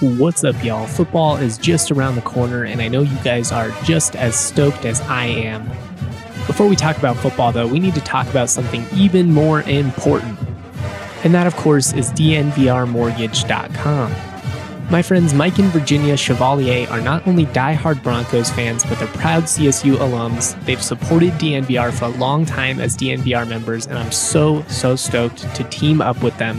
What's up, y'all? Football is just around the corner, and I know you guys are just as stoked as I am. Before we talk about football, though, we need to talk about something even more important. And that, of course, is DNVRmortgage.com. My friends Mike and Virginia Chevalier are not only die-hard Broncos fans, but they're proud CSU alums. They've supported DNVR for a long time as DNVR members, and I'm so, so stoked to team up with them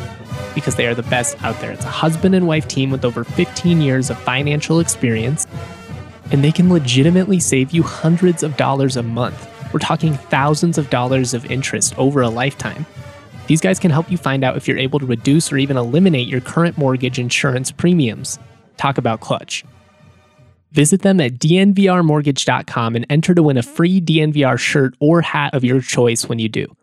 because they are the best out there. It's a husband and wife team with over 15 years of financial experience, and they can legitimately save you hundreds of dollars a month. We're talking thousands of dollars of interest over a lifetime. These guys can help you find out if you're able to reduce or even eliminate your current mortgage insurance premiums. Talk about clutch. Visit them at dnvrmortgage.com and enter to win a free DNVR shirt or hat of your choice when you do.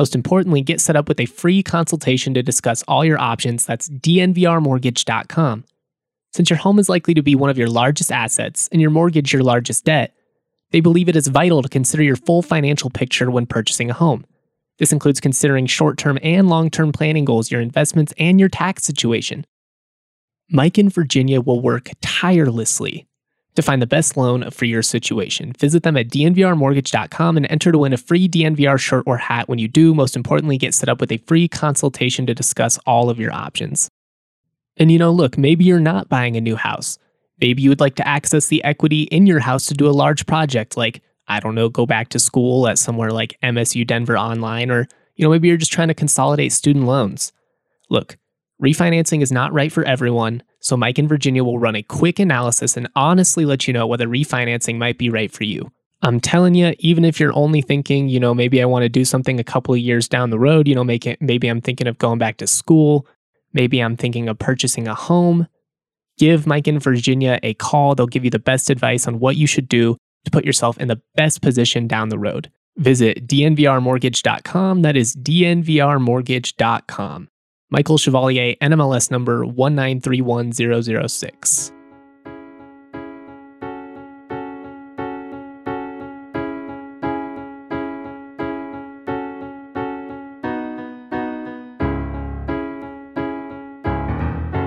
Most importantly, get set up with a free consultation to discuss all your options. That's dnvrmortgage.com. Since your home is likely to be one of your largest assets and your mortgage your largest debt, they believe it is vital to consider your full financial picture when purchasing a home. This includes considering short term and long term planning goals, your investments, and your tax situation. Mike in Virginia will work tirelessly to find the best loan for your situation. Visit them at dnvrmortgage.com and enter to win a free DNVR shirt or hat when you do. Most importantly, get set up with a free consultation to discuss all of your options. And you know, look, maybe you're not buying a new house. Maybe you would like to access the equity in your house to do a large project like, I don't know, go back to school at somewhere like MSU Denver Online, or, you know, maybe you're just trying to consolidate student loans. Look, refinancing is not right for everyone, so Mike and Virginia will run a quick analysis and honestly let you know whether refinancing might be right for you. I'm telling you, even if you're only thinking, you know, maybe I want to do something a couple of years down the road, you know, make it, maybe I'm thinking of going back to school, maybe I'm thinking of purchasing a home, give Mike and Virginia a call. They'll give you the best advice on what you should do to put yourself in the best position down the road. Visit dnvrmortgage.com. That is dnvrmortgage.com. Michael Chevalier, NMLS number 1931006.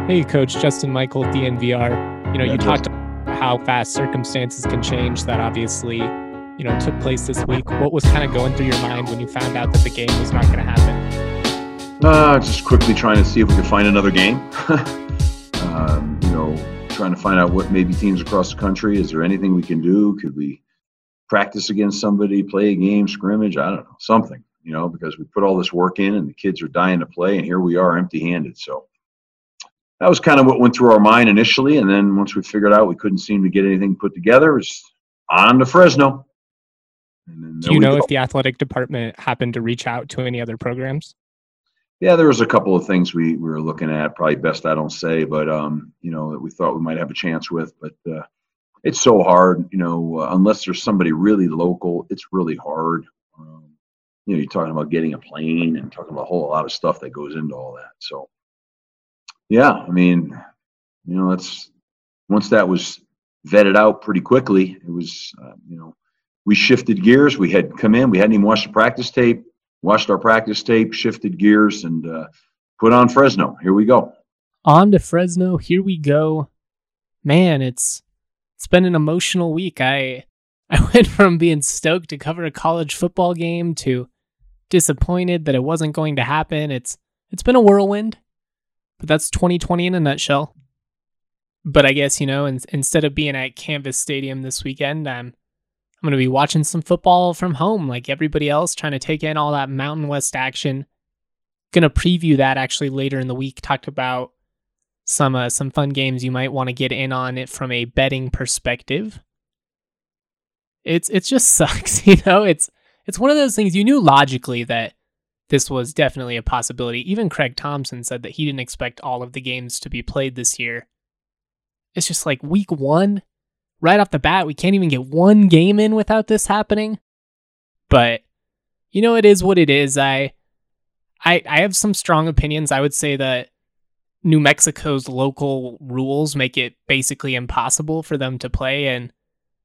Hey, Coach Justin Michael, DNVR. You know, you talked about how fast circumstances can change. That obviously, you know, took place this week. What was kind of going through your mind when you found out that the game was not going to happen? Uh, just quickly trying to see if we could find another game. um, you know, trying to find out what maybe teams across the country. Is there anything we can do? Could we practice against somebody, play a game, scrimmage? I don't know, something. You know, because we put all this work in, and the kids are dying to play, and here we are, empty-handed. So that was kind of what went through our mind initially. And then once we figured out we couldn't seem to get anything put together, it was on to Fresno. Do you know go. if the athletic department happened to reach out to any other programs? Yeah, there was a couple of things we, we were looking at. Probably best I don't say, but um, you know that we thought we might have a chance with. But uh, it's so hard, you know, uh, unless there's somebody really local. It's really hard. Um, you know, you're talking about getting a plane and talking about a whole lot of stuff that goes into all that. So yeah, I mean, you know, that's once that was vetted out pretty quickly, it was, uh, you know, we shifted gears. We had come in, we hadn't even watched the practice tape, watched our practice tape, shifted gears, and uh, put on Fresno. Here we go. On to Fresno. Here we go. Man, it's it's been an emotional week. I I went from being stoked to cover a college football game to disappointed that it wasn't going to happen. It's it's been a whirlwind. But that's 2020 in a nutshell. But I guess, you know, in, instead of being at Canvas Stadium this weekend, I'm I'm going to be watching some football from home like everybody else, trying to take in all that Mountain West action. Going to preview that actually later in the week. Talked about some uh, some fun games you might want to get in on it from a betting perspective. It's it just sucks, you know. It's it's one of those things you knew logically that this was definitely a possibility. Even Craig Thompson said that he didn't expect all of the games to be played this year. It's just like week one, right off the bat, we can't even get one game in without this happening. But you know, it is what it is. I I I have some strong opinions. I would say that New Mexico's local rules make it basically impossible for them to play and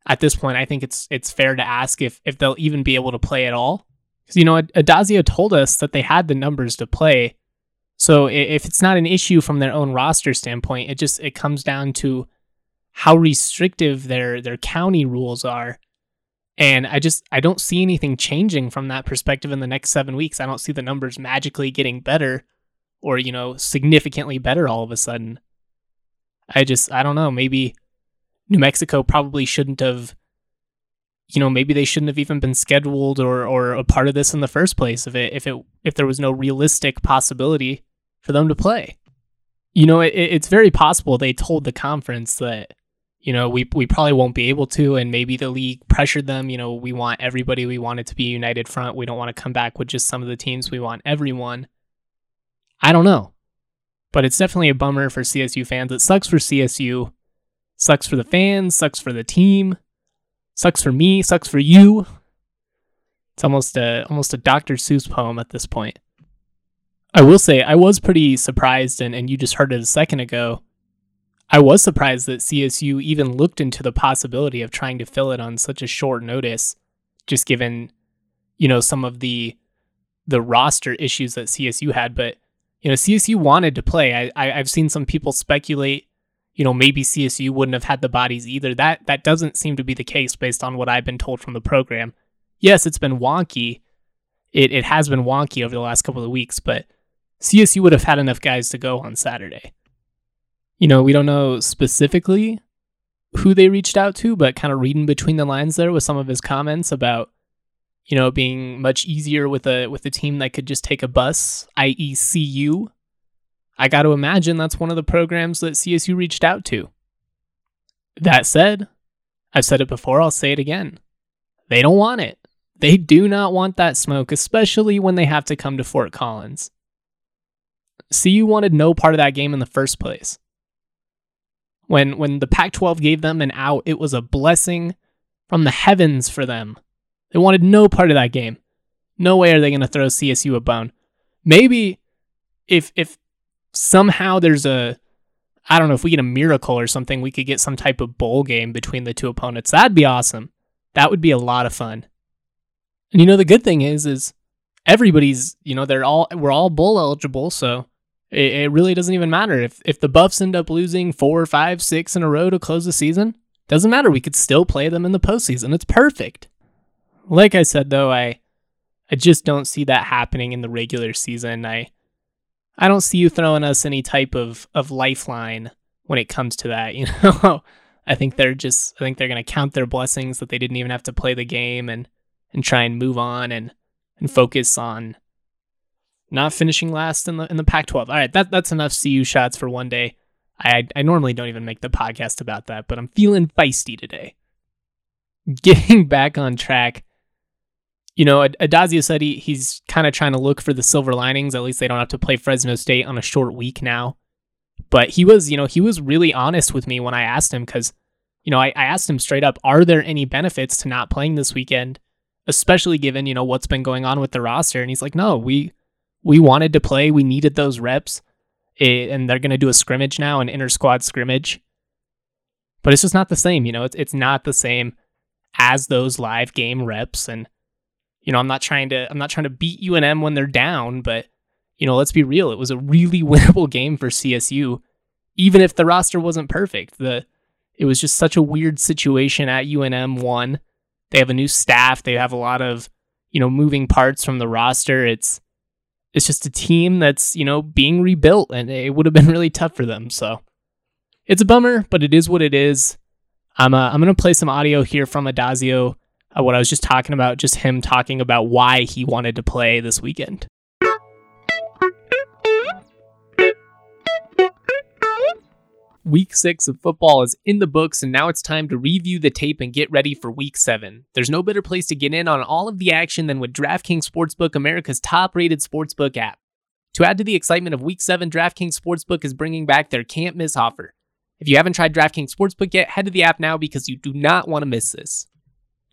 at this point I think it's it's fair to ask if if they'll even be able to play at all. Because, you know, Addazio told us that they had the numbers to play So if it's not an issue from their own roster standpoint, it just it comes down to how restrictive their their county rules are. And I just I don't see anything changing from that perspective in the next 7 weeks. I don't see the numbers magically getting better or, you know, significantly better all of a sudden. I just I don't know, maybe New Mexico probably shouldn't have you know, maybe they shouldn't have even been scheduled or or a part of this in the first place if it if it if there was no realistic possibility for them to play. You know, it, it's very possible they told the conference that you know we we probably won't be able to, and maybe the league pressured them. You know, we want everybody. We want it to be united front. We don't want to come back with just some of the teams. We want everyone. I don't know, but it's definitely a bummer for CSU fans. It sucks for CSU, sucks for the fans, sucks for the team Sucks for me, sucks for you. It's almost a almost a Dr. Seuss poem at this point. I will say I was pretty surprised and, and you just heard it a second ago. I was surprised that CSU even looked into the possibility of trying to fill it on such a short notice, just given, you know, some of the the roster issues that CSU had. But you know, CSU wanted to play. I, I I've seen some people speculate you know, maybe CSU wouldn't have had the bodies either. That that doesn't seem to be the case based on what I've been told from the program. Yes, it's been wonky. It it has been wonky over the last couple of weeks, but CSU would have had enough guys to go on Saturday. You know, we don't know specifically who they reached out to, but kind of reading between the lines there with some of his comments about you know being much easier with a with a team that could just take a bus, i.e., CU, I got to imagine that's one of the programs that CSU reached out to. That said, I've said it before, I'll say it again. They don't want it. They do not want that smoke, especially when they have to come to Fort Collins. CU wanted no part of that game in the first place. When when the Pac-12 gave them an out, it was a blessing from the heavens for them. They wanted no part of that game. No way are they going to throw CSU a bone. Maybe if if somehow there's a I don't know if we get a miracle or something, we could get some type of bowl game between the two opponents. That'd be awesome. That would be a lot of fun. And you know the good thing is is everybody's, you know, they're all we're all bowl eligible, so it, it really doesn't even matter if if the Buffs end up losing four, five, six in a row to close the season. Doesn't matter. We could still play them in the postseason. It's perfect. Like I said though, I I just don't see that happening in the regular season. I I don't see you throwing us any type of of lifeline when it comes to that. You know, I think they're just I think they're gonna count their blessings that they didn't even have to play the game and and try and move on and and focus on not finishing last in the in the Pac-12. All right, that that's enough CU shots for one day. I I normally don't even make the podcast about that, but I'm feeling feisty today. Getting back on track you know, Addazio said he, he's kind of trying to look for the silver linings. At least they don't have to play Fresno State on a short week now. But he was, you know, he was really honest with me when I asked him because, you know, I, I asked him straight up, are there any benefits to not playing this weekend, especially given, you know, what's been going on with the roster? And he's like, no, we we wanted to play. We needed those reps. It, and they're going to do a scrimmage now, an inter squad scrimmage. But it's just not the same, you know, it's, it's not the same as those live game reps. And, you know, I'm not trying to I'm not trying to beat UNM when they're down, but you know, let's be real, it was a really winnable game for CSU even if the roster wasn't perfect. The it was just such a weird situation at UNM one. They have a new staff, they have a lot of, you know, moving parts from the roster. It's it's just a team that's, you know, being rebuilt and it would have been really tough for them. So it's a bummer, but it is what it is. I'm uh, I'm going to play some audio here from Addazio uh, what I was just talking about, just him talking about why he wanted to play this weekend. Week six of football is in the books, and now it's time to review the tape and get ready for week seven. There's no better place to get in on all of the action than with DraftKings Sportsbook, America's top rated sportsbook app. To add to the excitement of week seven, DraftKings Sportsbook is bringing back their can't miss offer. If you haven't tried DraftKings Sportsbook yet, head to the app now because you do not want to miss this.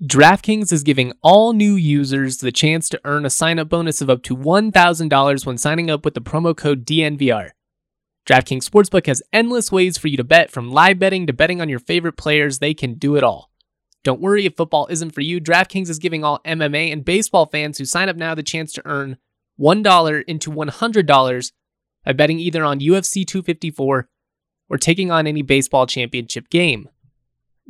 DraftKings is giving all new users the chance to earn a sign up bonus of up to $1,000 when signing up with the promo code DNVR. DraftKings Sportsbook has endless ways for you to bet, from live betting to betting on your favorite players, they can do it all. Don't worry if football isn't for you, DraftKings is giving all MMA and baseball fans who sign up now the chance to earn $1 into $100 by betting either on UFC 254 or taking on any baseball championship game.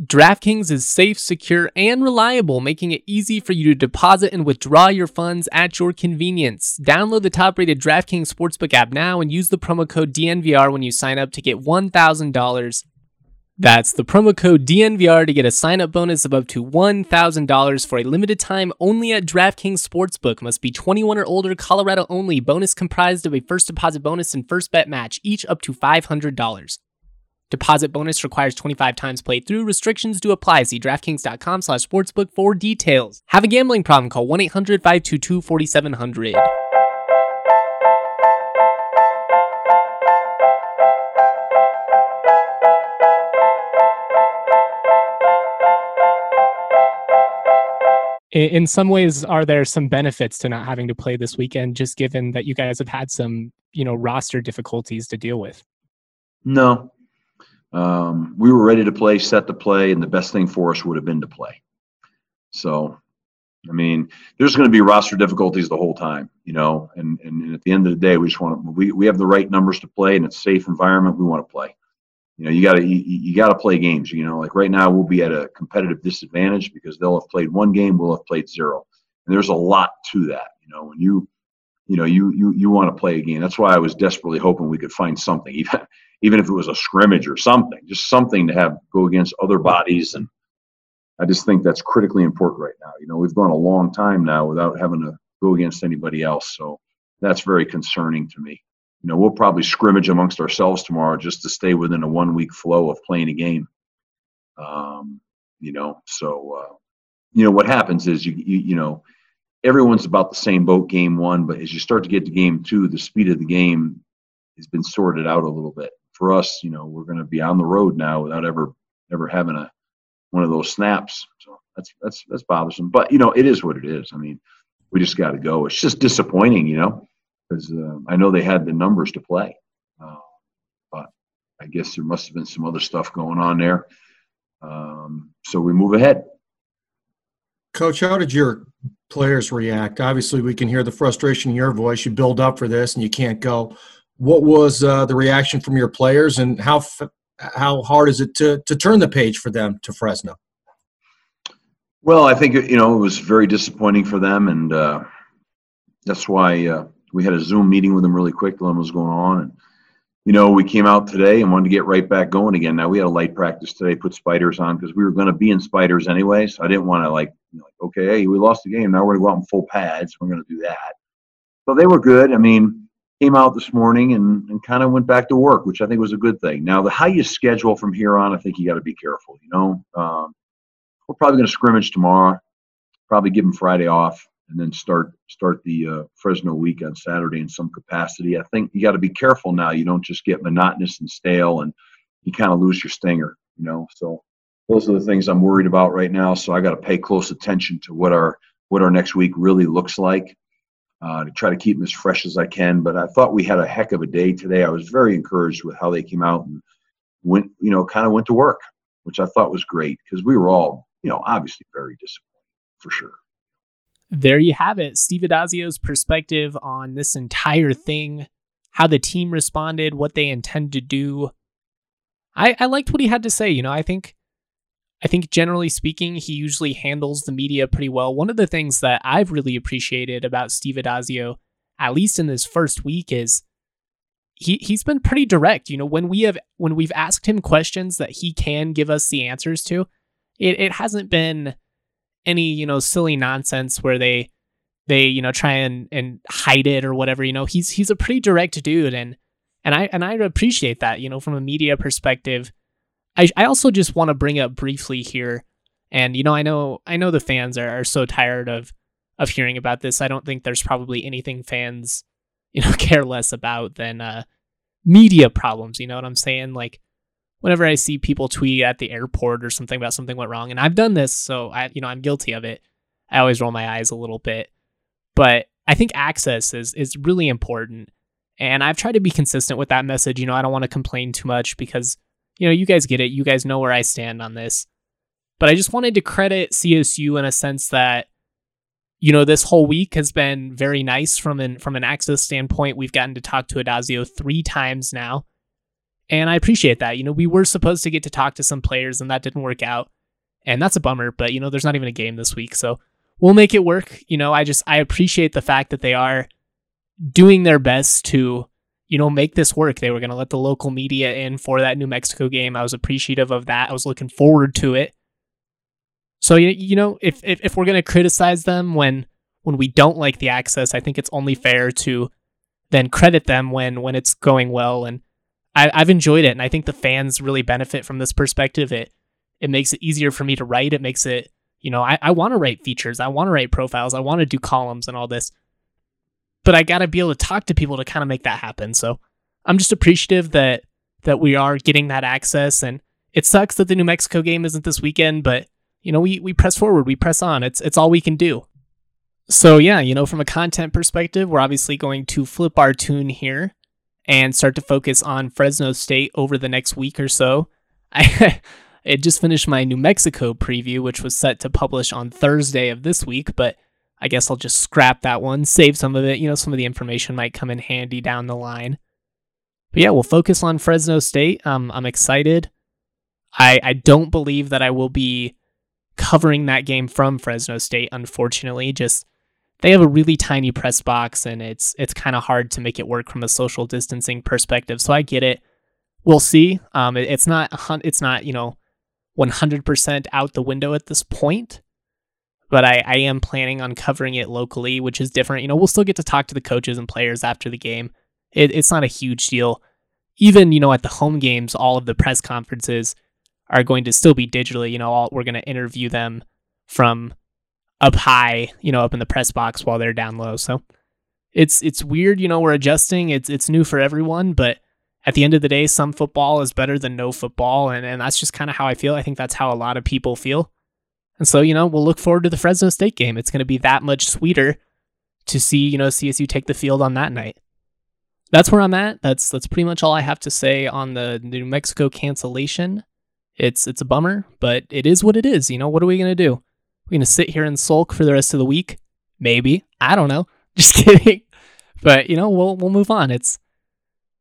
DraftKings is safe, secure, and reliable, making it easy for you to deposit and withdraw your funds at your convenience. Download the top rated DraftKings Sportsbook app now and use the promo code DNVR when you sign up to get $1,000. That's the promo code DNVR to get a sign up bonus of up to $1,000 for a limited time only at DraftKings Sportsbook. Must be 21 or older, Colorado only. Bonus comprised of a first deposit bonus and first bet match, each up to $500. Deposit bonus requires 25 times played through. Restrictions do apply. See DraftKings.com slash sportsbook for details. Have a gambling problem? Call 1-800-522-4700. in some ways are there some benefits to not having to play this weekend just given that you guys have had some you know roster difficulties to deal with no um, we were ready to play, set to play, and the best thing for us would have been to play. So, I mean, there's going to be roster difficulties the whole time, you know, and, and at the end of the day, we just want to, we, we have the right numbers to play and it's safe environment. We want to play. You know, you got to you, you got to play games. You know, like right now, we'll be at a competitive disadvantage because they'll have played one game, we'll have played zero, and there's a lot to that. You know, when you you know you you you want to play a game. That's why I was desperately hoping we could find something, even even if it was a scrimmage or something, just something to have go against other bodies. And I just think that's critically important right now. You know, we've gone a long time now without having to go against anybody else. So that's very concerning to me. You know, we'll probably scrimmage amongst ourselves tomorrow just to stay within a one week flow of playing a game. Um, you know, so, uh, you know, what happens is you, you, you know, everyone's about the same boat game one, but as you start to get to game two, the speed of the game has been sorted out a little bit for us, you know, we're going to be on the road now without ever ever having a one of those snaps. So that's that's that's bothersome. But you know, it is what it is. I mean, we just got to go. It's just disappointing, you know, because uh, I know they had the numbers to play, uh, but I guess there must have been some other stuff going on there. Um, so we move ahead. Coach, how did your players react? Obviously, we can hear the frustration in your voice. You build up for this, and you can't go what was uh, the reaction from your players, and how how hard is it to to turn the page for them to Fresno? Well, I think you know it was very disappointing for them, and uh, that's why uh, we had a Zoom meeting with them really quick. Let them was going on, and you know we came out today and wanted to get right back going again. Now we had a light practice today, put spiders on because we were going to be in spiders anyway. So I didn't want to like, you know, like okay, hey, we lost the game. Now we're going to go out in full pads. We're going to do that. So they were good. I mean, came out this morning and, and kind of went back to work, which I think was a good thing. Now, the how you schedule from here on, I think you got to be careful. You know, um, we're probably going to scrimmage tomorrow, probably give them Friday off, and then start start the uh, Fresno week on Saturday in some capacity. I think you got to be careful now. You don't just get monotonous and stale, and you kind of lose your stinger. You know, so those are the things I'm worried about right now. So I got to pay close attention to what our what our next week really looks like uh, to try to keep them as fresh as I can. But I thought we had a heck of a day today. I was very encouraged with how they came out and went, you know, kind of went to work, which I thought was great because we were all, you know, obviously very disappointed for sure. There you have it. Steve Addazio's perspective on this entire thing, how the team responded, what they intend to do. I, I liked what he had to say. You know, I think I think generally speaking, he usually handles the media pretty well. One of the things that I've really appreciated about Steve Addazio, at least in this first week, is he he's been pretty direct. You know, when we have when we've asked him questions that he can give us the answers to, it, it hasn't been any, you know, silly nonsense where they they, you know, try and, and hide it or whatever. You know, he's he's a pretty direct dude and and I and I appreciate that, you know, from a media perspective I I also just want to bring up briefly here, and you know I know I know the fans are, are so tired of of hearing about this. I don't think there's probably anything fans you know care less about than uh, media problems. You know what I'm saying? Like whenever I see people tweet at the airport or something about something went wrong, and I've done this, so I you know I'm guilty of it. I always roll my eyes a little bit, but I think access is is really important. And I've tried to be consistent with that message. You know, I don't want to complain too much because you know, you guys get it. You guys know where I stand on this. But I just wanted to credit CSU in a sense that you know, this whole week has been very nice from an from an access standpoint. We've gotten to talk to Addazio three times now. And I appreciate that. You know, we were supposed to get to talk to some players and that didn't work out. And that's a bummer, but you know, there's not even a game this week. So we'll make it work. You know, I just I appreciate the fact that they are doing their best to, you know, make this work. They were going to let the local media in for that New Mexico game. I was appreciative of that. I was looking forward to it. So you, know, if, if if we're going to criticize them when when we don't like the access, I think it's only fair to then credit them when when it's going well and I, I've enjoyed it and I think the fans really benefit from this perspective. It it makes it easier for me to write. It makes it you know, I, I want to write features, I want to write profiles, I want to do columns and all this. But I got to be able to talk to people to kind of make that happen. So I'm just appreciative that that we are getting that access. And it sucks that the New Mexico game isn't this weekend, but you know, we we press forward, we press on. It's it's all we can do. So yeah, you know, from a content perspective, we're obviously going to flip our tune here and start to focus on Fresno State over the next week or so. I it just finished my New Mexico preview, which was set to publish on Thursday of this week, but I guess I'll just scrap that one, save some of it. You know, some of the information might come in handy down the line. But yeah, we'll focus on Fresno State. Um, I'm excited. I I don't believe that I will be covering that game from Fresno State. Unfortunately, just they have a really tiny press box, and it's it's kind of hard to make it work from a social distancing perspective. So I get it. We'll see. Um, it, it's not it's not you know 100% out the window at this point. But I, I am planning on covering it locally, which is different. You know, we'll still get to talk to the coaches and players after the game. It, it's not a huge deal. Even, you know, at the home games, all of the press conferences are going to still be digitally. You know, all, we're going to interview them from up high, you know, up in the press box while they're down low. So it's it's weird, you know, we're adjusting. It's it's new for everyone, but at the end of the day, some football is better than no football. And, and that's just kind of how I feel. I think that's how a lot of people feel. And so, you know, we'll look forward to the Fresno State game. It's going to be that much sweeter to see, you know, CSU take the field on that night. That's where I'm at. That's that's pretty much all I have to say on the New Mexico cancellation. It's it's a bummer, but it is what it is. You know, what are we gonna do? We're gonna sit here and sulk for the rest of the week? Maybe. I don't know. Just kidding. But you know, we'll we'll move on. It's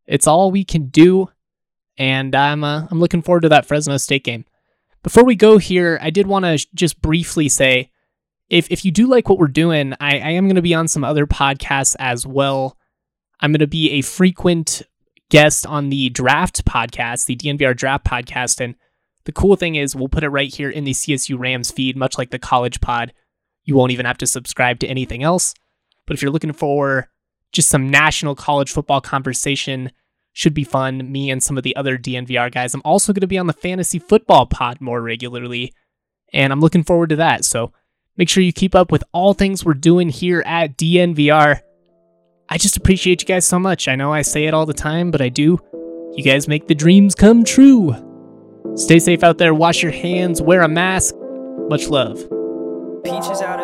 it's all we can do, and I'm uh, I'm looking forward to that Fresno State game. Before we go here, I did want to just briefly say, if if you do like what we're doing, I, I am going to be on some other podcasts as well. I'm going to be a frequent guest on the Draft podcast, the DNVR Draft podcast, and the cool thing is we'll put it right here in the CSU Rams feed, much like the College Pod. You won't even have to subscribe to anything else. But if you're looking for just some national college football conversation. Should be fun. Me and some of the other DNVR guys. I'm also going to be on the fantasy football pod more regularly, and I'm looking forward to that. So make sure you keep up with all things we're doing here at DNVR. I just appreciate you guys so much. I know I say it all the time, but I do. You guys make the dreams come true. Stay safe out there, wash your hands, wear a mask. Much love. Peaches out of